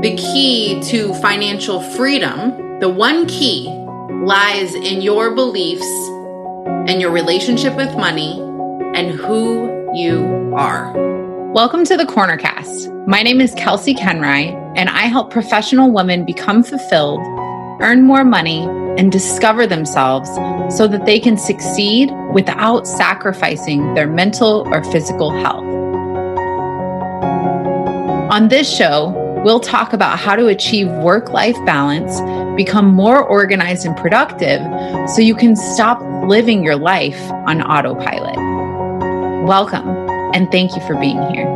The key to financial freedom, the one key, lies in your beliefs and your relationship with money and who you are. Welcome to the Cornercast. My name is Kelsea Koenreich, and I help professional women become fulfilled, earn more money, and discover themselves so that they can succeed without sacrificing their mental or physical health. On this show, We'll talk about how to achieve work life balance, become more organized and productive so you can stop living your life on autopilot. Welcome, and thank you for being here.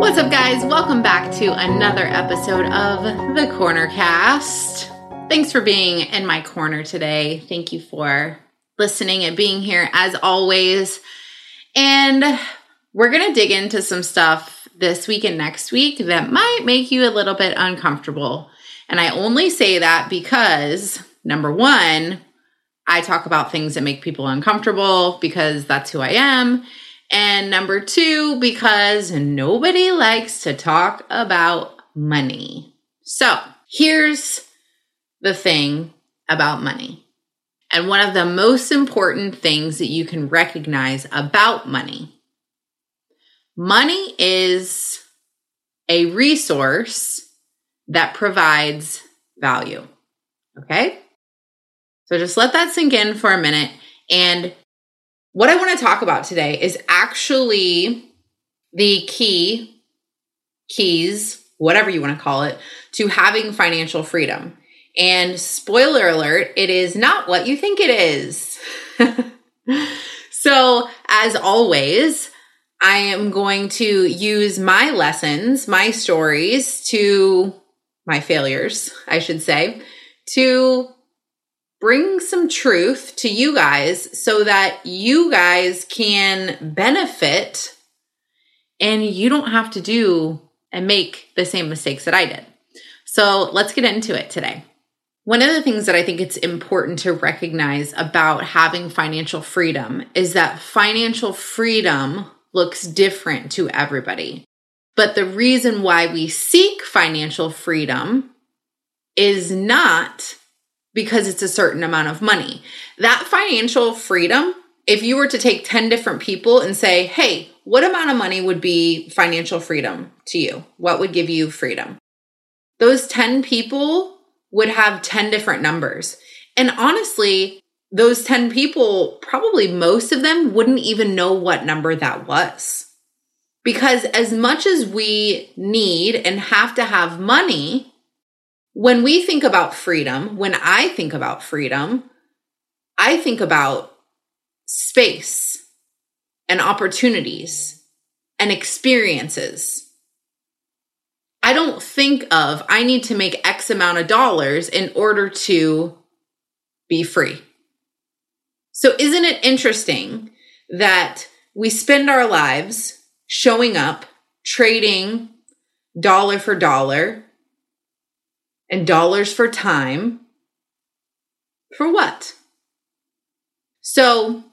What's up, guys? Welcome back to another episode of the Corner Cast. Thanks for being in my corner today. Thank you for listening and being here as always. And we're going to dig into some stuff this week and next week that might make you a little bit uncomfortable. And I only say that because number one, I talk about things that make people uncomfortable because that's who I am. And number two, because nobody likes to talk about money. So here's the thing about money and one of the most important things that you can recognize about money money is a resource that provides value. Okay? So just let that sink in for a minute. And what I want to talk about today is actually the key, keys, whatever you want to call it, to having financial freedom. And spoiler alert, it is not what you think it is. so, as always, I am going to use my lessons, my stories to my failures, I should say, to bring some truth to you guys so that you guys can benefit and you don't have to do and make the same mistakes that I did. So let's get into it today. One of the things that I think it's important to recognize about having financial freedom is that financial freedom looks different to everybody. But the reason why we seek financial freedom is not because it's a certain amount of money. That financial freedom, if you were to take 10 different people and say, hey, what amount of money would be financial freedom to you? What would give you freedom? Those 10 people would have 10 different numbers. And honestly, those 10 people, probably most of them wouldn't even know what number that was. Because as much as we need and have to have money, when we think about freedom, when I think about freedom, I think about space and opportunities and experiences I don't think of I need to make X amount of dollars in order to be free. So, isn't it interesting that we spend our lives showing up, trading dollar for dollar and dollars for time? For what? So,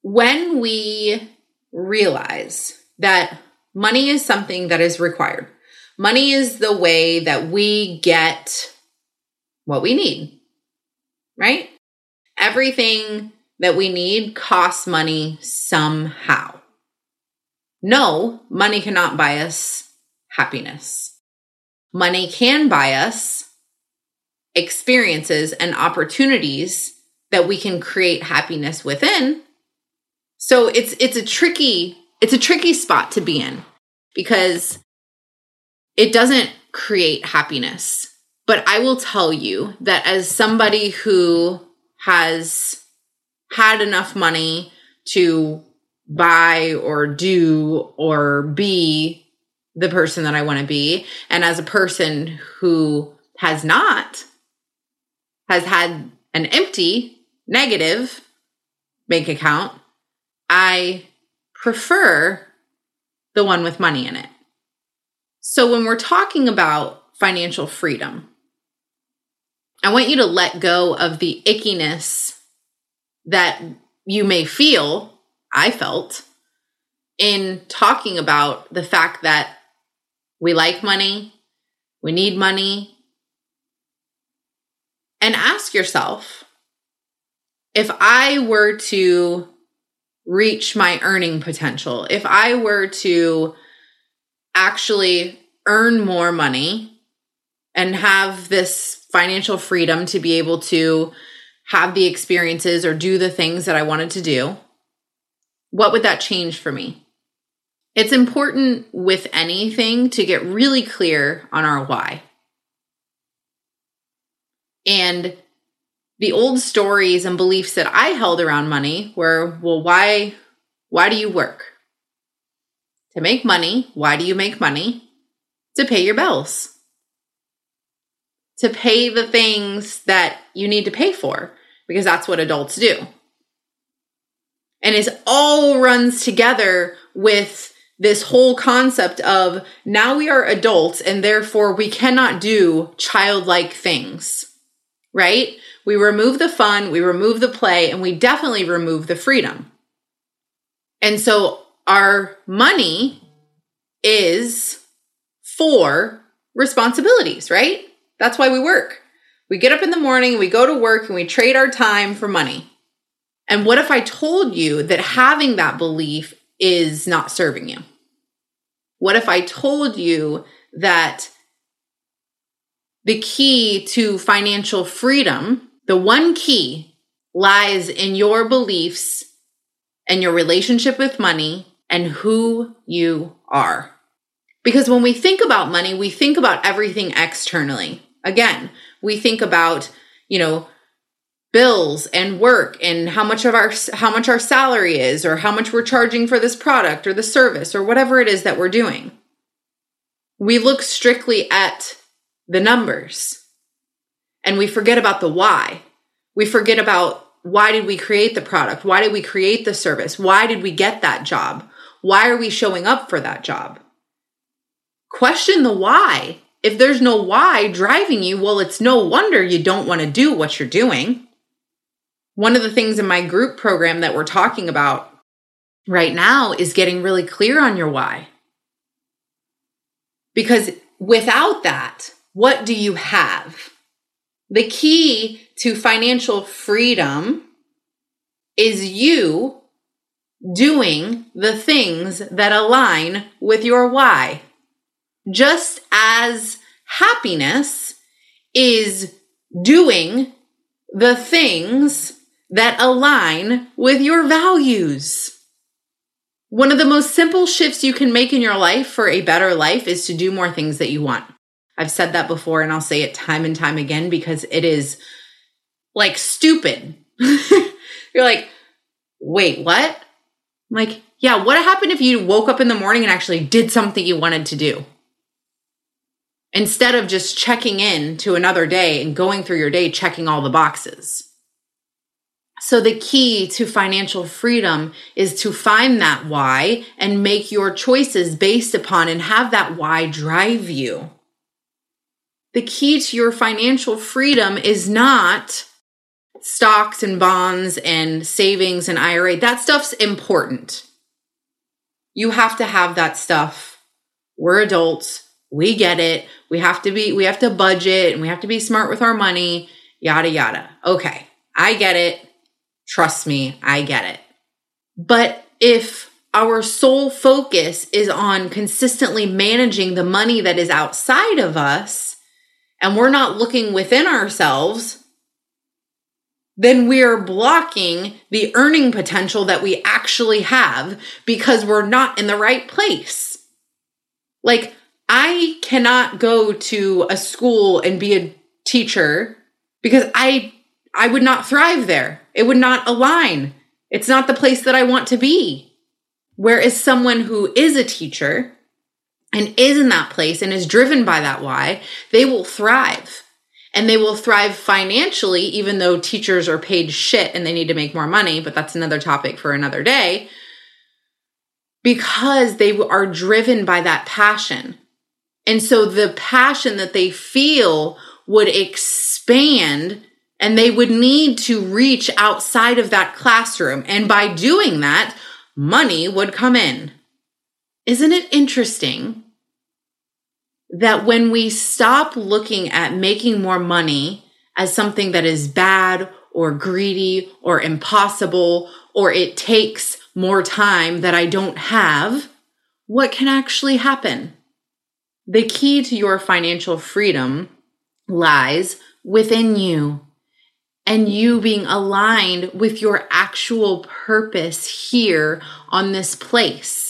when we realize that money is something that is required. Money is the way that we get what we need, right? Everything that we need costs money somehow. No, money cannot buy us happiness. Money can buy us experiences and opportunities that we can create happiness within. So it's it's a tricky it's a tricky spot to be in because it doesn't create happiness. But I will tell you that as somebody who has had enough money to buy or do or be the person that I want to be, and as a person who has not, has had an empty, negative bank account, I prefer the one with money in it. So when we're talking about financial freedom, I want you to let go of the ickiness that you may feel, I felt, in talking about the fact that we like money, we need money, and ask yourself if I were to reach my earning potential, if I were to actually earn more money and have this financial freedom to be able to have the experiences or do the things that I wanted to do, what would that change for me? It's important with anything to get really clear on our why. And the old stories and beliefs that I held around money were, well, why why do you work? To make money. Why do you make money? To pay your bills. To pay the things that you need to pay for because that's what adults do. And it all runs together with this whole concept of now we are adults and therefore we cannot do childlike things right? We remove the fun, we remove the play, and we definitely remove the freedom. And so our money is for responsibilities, right? That's why we work. We get up in the morning, we go to work, and we trade our time for money. And what if I told you that having that belief is not serving you? What if I told you that the key to financial freedom, the one key lies in your beliefs and your relationship with money and who you are. Because when we think about money, we think about everything externally. Again, we think about, you know, bills and work and how much of our how much our salary is or how much we're charging for this product or the service or whatever it is that we're doing. We look strictly at the numbers. And we forget about the why. We forget about why did we create the product? Why did we create the service? Why did we get that job? Why are we showing up for that job? Question the why. If there's no why driving you, well, it's no wonder you don't want to do what you're doing. One of the things in my group program that we're talking about right now is getting really clear on your why. Because without that, what do you have? The key to financial freedom is you doing the things that align with your why. Just as happiness is doing the things that align with your values. One of the most simple shifts you can make in your life for a better life is to do more things that you want. I've said that before and I'll say it time and time again because it is like stupid. You're like, wait, what? I'm like, yeah, what happened if you woke up in the morning and actually did something you wanted to do? Instead of just checking in to another day and going through your day checking all the boxes. So, the key to financial freedom is to find that why and make your choices based upon and have that why drive you the key to your financial freedom is not stocks and bonds and savings and IRA. That stuff's important. You have to have that stuff. We're adults. We get it. We have to be, we have to budget and we have to be smart with our money, yada, yada. Okay. I get it. Trust me, I get it. But if our sole focus is on consistently managing the money that is outside of us, and we're not looking within ourselves, then we're blocking the earning potential that we actually have because we're not in the right place. Like, I cannot go to a school and be a teacher because I I would not thrive there. It would not align. It's not the place that I want to be. Whereas someone who is a teacher and is in that place and is driven by that why, they will thrive. And they will thrive financially, even though teachers are paid shit and they need to make more money. But that's another topic for another day. Because they are driven by that passion. And so the passion that they feel would expand and they would need to reach outside of that classroom. And by doing that, money would come in. Isn't it interesting that when we stop looking at making more money as something that is bad or greedy or impossible or it takes more time that I don't have, what can actually happen? The key to your financial freedom lies within you and you being aligned with your actual purpose here on this place.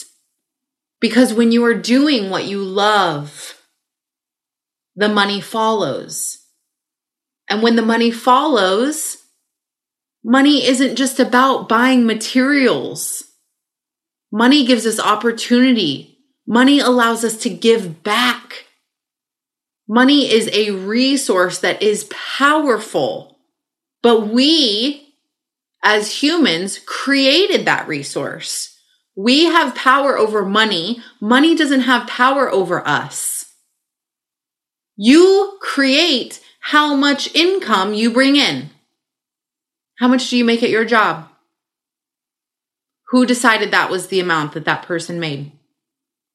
Because when you are doing what you love, the money follows. And when the money follows, money isn't just about buying materials. Money gives us opportunity. Money allows us to give back. Money is a resource that is powerful, but we as humans created that resource. We have power over money. Money doesn't have power over us. You create how much income you bring in. How much do you make at your job? Who decided that was the amount that that person made?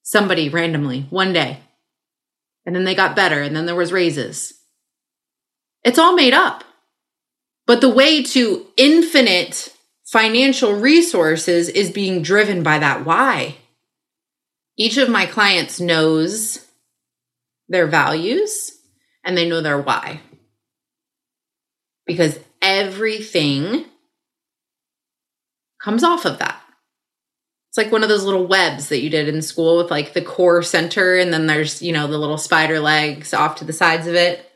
Somebody randomly, one day. And then they got better, and then there was raises. It's all made up. But the way to infinite financial resources is being driven by that why. Each of my clients knows their values and they know their why. Because everything comes off of that. It's like one of those little webs that you did in school with like the core center and then there's, you know, the little spider legs off to the sides of it.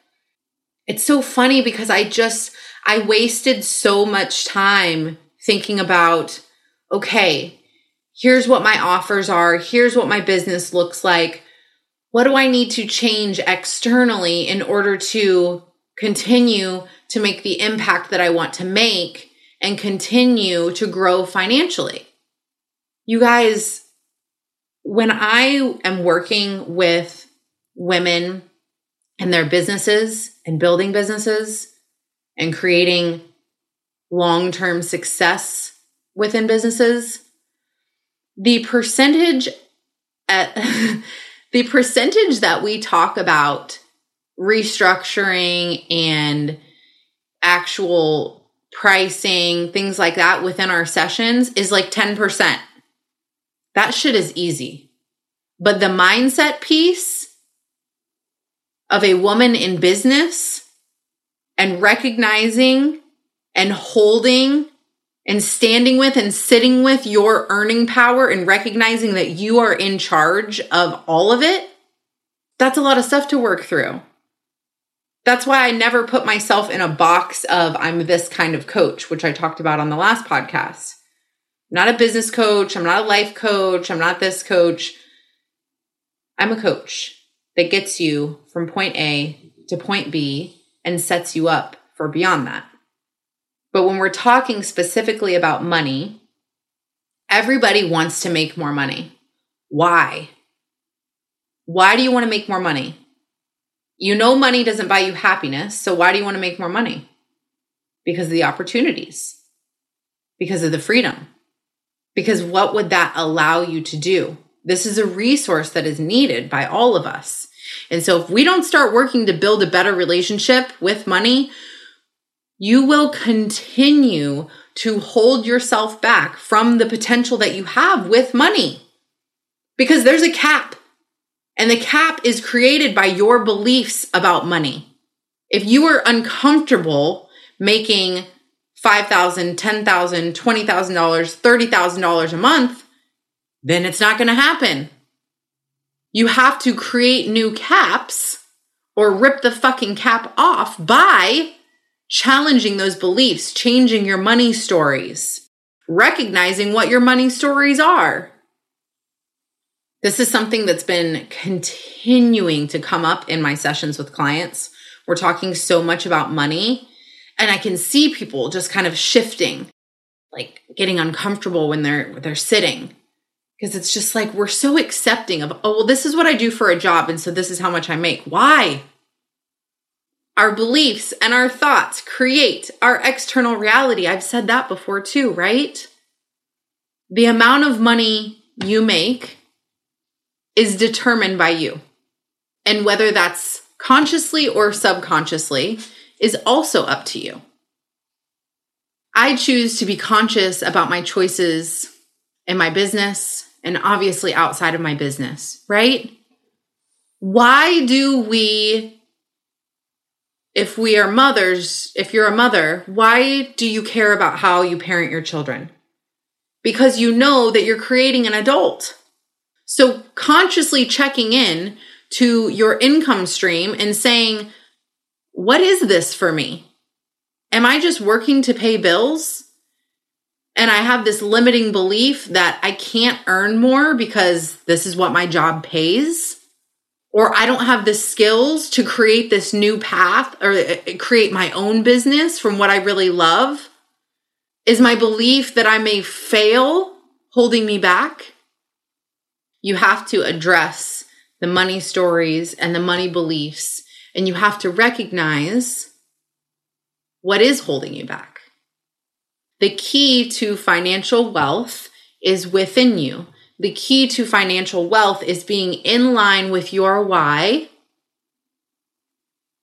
It's so funny because I just I wasted so much time thinking about okay, here's what my offers are, here's what my business looks like what do I need to change externally in order to continue to make the impact that I want to make and continue to grow financially? You guys, when I am working with women and their businesses and building businesses and creating long term success within businesses, the percentage at the percentage that we talk about restructuring and actual pricing, things like that within our sessions is like 10%. That shit is easy. But the mindset piece of a woman in business and recognizing and holding and standing with and sitting with your earning power and recognizing that you are in charge of all of it, that's a lot of stuff to work through. That's why I never put myself in a box of I'm this kind of coach, which I talked about on the last podcast. I'm not a business coach, I'm not a life coach, I'm not this coach. I'm a coach that gets you from point A to point B and sets you up for beyond that. But when we're talking specifically about money, everybody wants to make more money. Why? Why do you want to make more money? You know, money doesn't buy you happiness. So why do you want to make more money? Because of the opportunities, because of the freedom. Because what would that allow you to do? This is a resource that is needed by all of us. And so if we don't start working to build a better relationship with money, you will continue to hold yourself back from the potential that you have with money because there's a cap. And the cap is created by your beliefs about money. If you are uncomfortable making $5,000, $10,000, $20,000, $30,000 a month, then it's not going to happen. You have to create new caps or rip the fucking cap off by challenging those beliefs, changing your money stories, recognizing what your money stories are. This is something that's been continuing to come up in my sessions with clients. We're talking so much about money, and I can see people just kind of shifting, like getting uncomfortable when they're they're sitting. Because it's just like we're so accepting of, oh, well, this is what I do for a job, and so this is how much I make. Why? Our beliefs and our thoughts create our external reality. I've said that before too, right? The amount of money you make is determined by you. And whether that's consciously or subconsciously is also up to you. I choose to be conscious about my choices in my business and obviously outside of my business, right? Why do we, if we are mothers, if you're a mother, why do you care about how you parent your children? Because you know that you're creating an adult. So consciously checking in to your income stream and saying, what is this for me? Am I just working to pay bills? And I have this limiting belief that I can't earn more because this is what my job pays. Or I don't have the skills to create this new path or uh, create my own business from what I really love. Is my belief that I may fail holding me back? you have to address the money stories and the money beliefs, and you have to recognize what is holding you back. The key to financial wealth is within you. The key to financial wealth is being in line with your why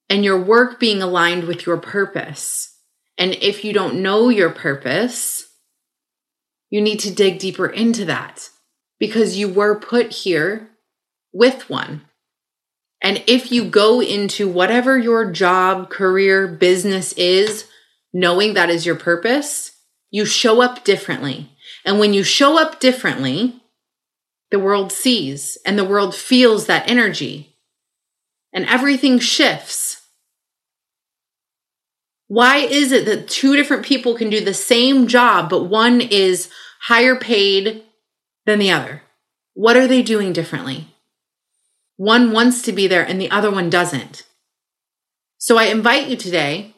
and your work being aligned with your purpose. And if you don't know your purpose, you need to dig deeper into that because you were put here with one. And if you go into whatever your job, career, business is, knowing that is your purpose, you show up differently. And when you show up differently, the world sees and the world feels that energy and everything shifts. Why is it that two different people can do the same job, but one is higher paid than the other? What are they doing differently? One wants to be there and the other one doesn't. So I invite you today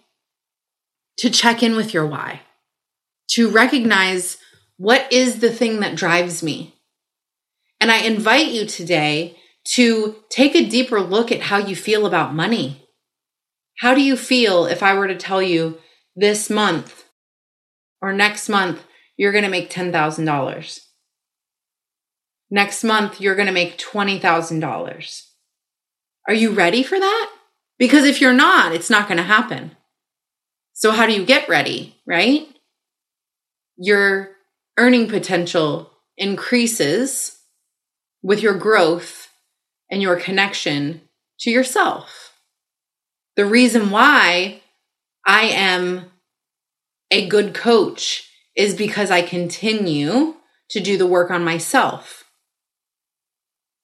to check in with your why, to recognize what is the thing that drives me. And I invite you today to take a deeper look at how you feel about money. How do you feel if I were to tell you this month or next month you're going to make $10,000? Next month, you're going to make $20,000. Are you ready for that? Because if you're not, it's not going to happen. So, how do you get ready, right? Your earning potential increases with your growth and your connection to yourself. The reason why I am a good coach is because I continue to do the work on myself.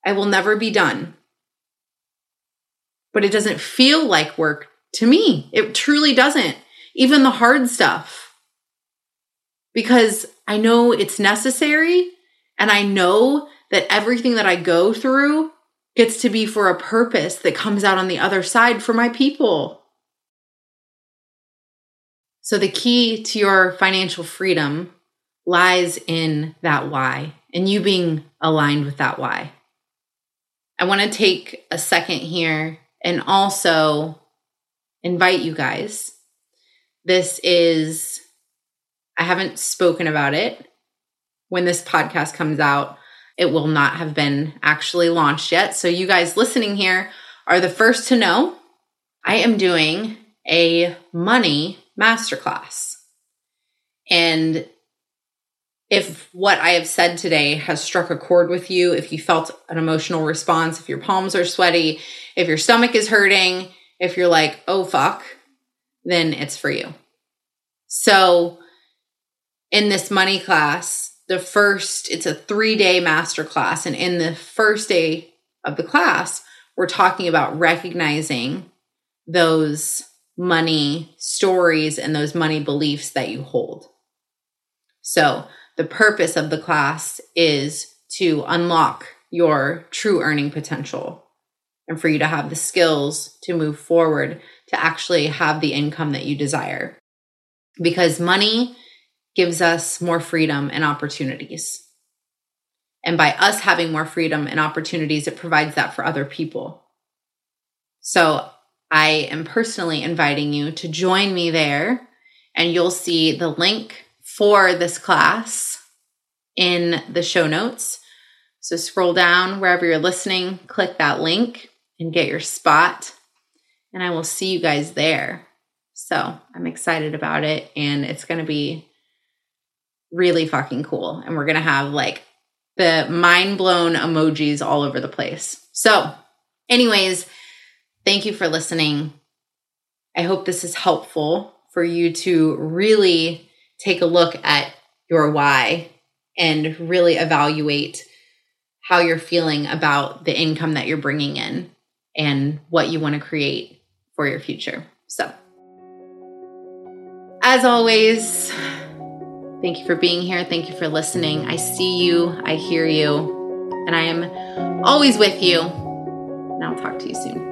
I will never be done. But it doesn't feel like work to me. It truly doesn't. Even the hard stuff. Because I know it's necessary and I know that everything that I go through gets to be for a purpose that comes out on the other side for my people. So the key to your financial freedom lies in that why and you being aligned with that why. I want to take a second here and also invite you guys. This is, I haven't spoken about it. When this podcast comes out, it will not have been actually launched yet. So, you guys listening here are the first to know. I am doing a money masterclass. And if what I have said today has struck a chord with you, if you felt an emotional response, if your palms are sweaty, if your stomach is hurting, if you're like, oh fuck, then it's for you. So, in this money class, the first, it's a three day master class. And in the first day of the class, we're talking about recognizing those money stories and those money beliefs that you hold. So, the purpose of the class is to unlock your true earning potential and for you to have the skills to move forward to actually have the income that you desire. Because money gives us more freedom and opportunities. And by us having more freedom and opportunities, it provides that for other people. So I am personally inviting you to join me there, and you'll see the link for this class in the show notes. So scroll down wherever you're listening, click that link, and get your spot. And I will see you guys there. So I'm excited about it, and it's going to be really fucking cool. And we're going to have like the mind blown emojis all over the place. So, anyways, thank you for listening. I hope this is helpful for you to really take a look at your why and really evaluate how you're feeling about the income that you're bringing in and what you want to create for your future. So, as always, thank you for being here. Thank you for listening. I see you, I hear you, and I am always with you. And I'll talk to you soon.